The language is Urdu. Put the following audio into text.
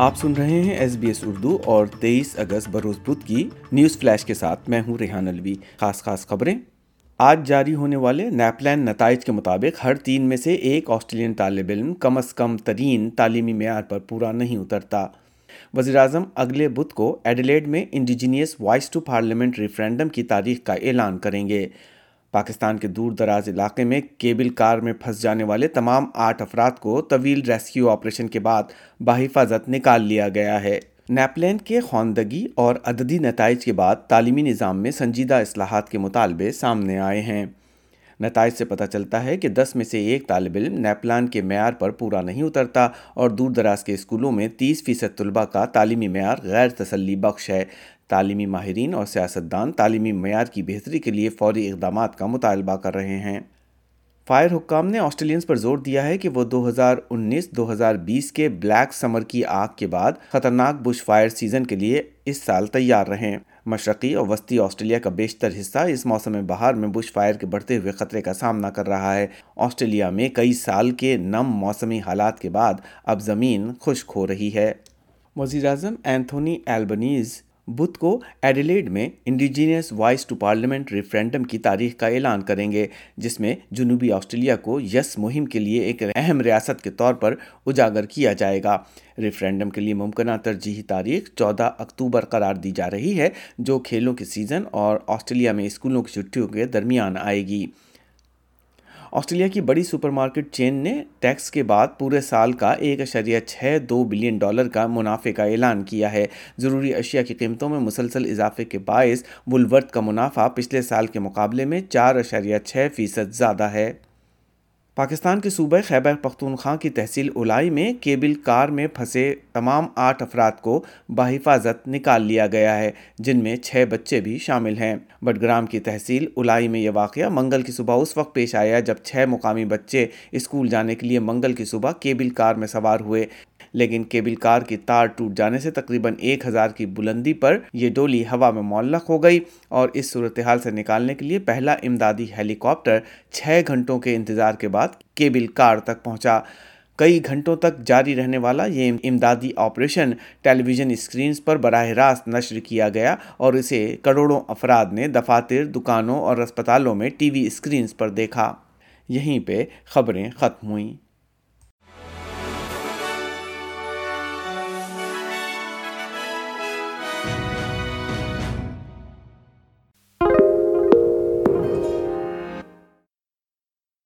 آپ سن رہے ہیں ایس بی ایس اردو اور تیئیس اگست بروز بدھ کی نیوز فلیش کے ساتھ میں ہوں ریحان الوی خاص خاص خبریں۔ آج جاری ہونے والے نیپلین نتائج کے مطابق ہر تین میں سے ایک آسٹریلین طالب علم کم از کم ترین تعلیمی معیار پر پورا نہیں اترتا۔ وزیر اعظم اگلے بدھ کو ایڈیلیڈ میں indigenous voice to parliament referendum کی تاریخ کا اعلان کریں گے۔ پاکستان کے دور دراز علاقے میں کیبل کار میں پھنس جانے والے تمام آٹھ افراد کو طویل ریسکیو آپریشن کے بعد بحفاظت نکال لیا گیا ہے۔ نیپلین کے خواندگی اور عددی نتائج کے بعد تعلیمی نظام میں سنجیدہ اصلاحات کے مطالبے سامنے آئے ہیں۔ نتائج سے پتہ چلتا ہے کہ دس میں سے ایک طالب علم نیپلان کے معیار پر پورا نہیں اترتا اور دور دراز کے اسکولوں میں تیس فیصد طلبہ کا تعلیمی معیار غیر تسلی بخش ہے۔ تعلیمی ماہرین اور سیاستدان تعلیمی معیار کی بہتری کے لیے فوری اقدامات کا مطالبہ کر رہے ہیں۔ فائر حکام نے آسٹریلینز پر زور دیا ہے کہ وہ دو ہزار انیس دو ہزار بیس کے بلیک سمر کی آگ کے بعد خطرناک بش فائر سیزن کے لیے اس سال تیار رہیں۔ مشرقی اور وسطی آسٹریلیا کا بیشتر حصہ اس موسم بہار میں بش فائر کے بڑھتے ہوئے خطرے کا سامنا کر رہا ہے۔ آسٹریلیا میں کئی سال کے نم موسمی حالات کے بعد اب زمین خشک ہو رہی ہے۔ وزیر اعظم اینتھونی ایلبنیز بدھ کو ایڈیلیڈ میں indigenous voice to parliament referendum کی تاریخ کا اعلان کریں گے، جس میں جنوبی آسٹریلیا کو یس مہم کے لیے ایک اہم ریاست کے طور پر اجاگر کیا جائے گا۔ ریفرینڈم کے لیے ممکنہ ترجیحی تاریخ چودہ اکتوبر قرار دی جا رہی ہے، جو کھیلوں کے سیزن اور آسٹریلیا میں اسکولوں کی چھٹیوں کے درمیان آئے گی۔ آسٹریلیا کی بڑی سپر مارکیٹ چین نے ٹیکس کے بعد پورے سال کا ایک اشریہ چھ دو بلین ڈالر کا منافع کا اعلان کیا ہے۔ ضروری اشیاء کی قیمتوں میں مسلسل اضافے کے باعث بلورت کا منافع پچھلے سال کے مقابلے میں چار اشریہ چھ فیصد زیادہ ہے۔ پاکستان کے صوبہ خیبر پختونخوا کی تحصیل الائی میں کیبل کار میں پھنسے تمام آٹھ افراد کو بحفاظت نکال لیا گیا ہے، جن میں چھ بچے بھی شامل ہیں۔ بٹگرام کی تحصیل الائی میں یہ واقعہ منگل کی صبح اس وقت پیش آیا جب چھ مقامی بچے اسکول جانے کے لیے منگل کی صبح کیبل کار میں سوار ہوئے۔ لیکن کیبل کار کی تار ٹوٹ جانے سے تقریباً ایک ہزار کی بلندی پر یہ ڈولی ہوا میں معلق ہو گئی اور اس صورتحال سے نکالنے کے لیے پہلا امدادی ہیلی کاپٹر چھ گھنٹوں کے انتظار کے بعد کیبل کار تک پہنچا۔ کئی گھنٹوں تک جاری رہنے والا یہ امدادی آپریشن ٹیلی ویژن اسکرینز پر براہ راست نشر کیا گیا اور اسے کروڑوں افراد نے دفاتر، دکانوں اور اسپتالوں میں ٹی وی اسکرینز پر دیکھا۔ یہیں پہ خبریں ختم ہوئیں۔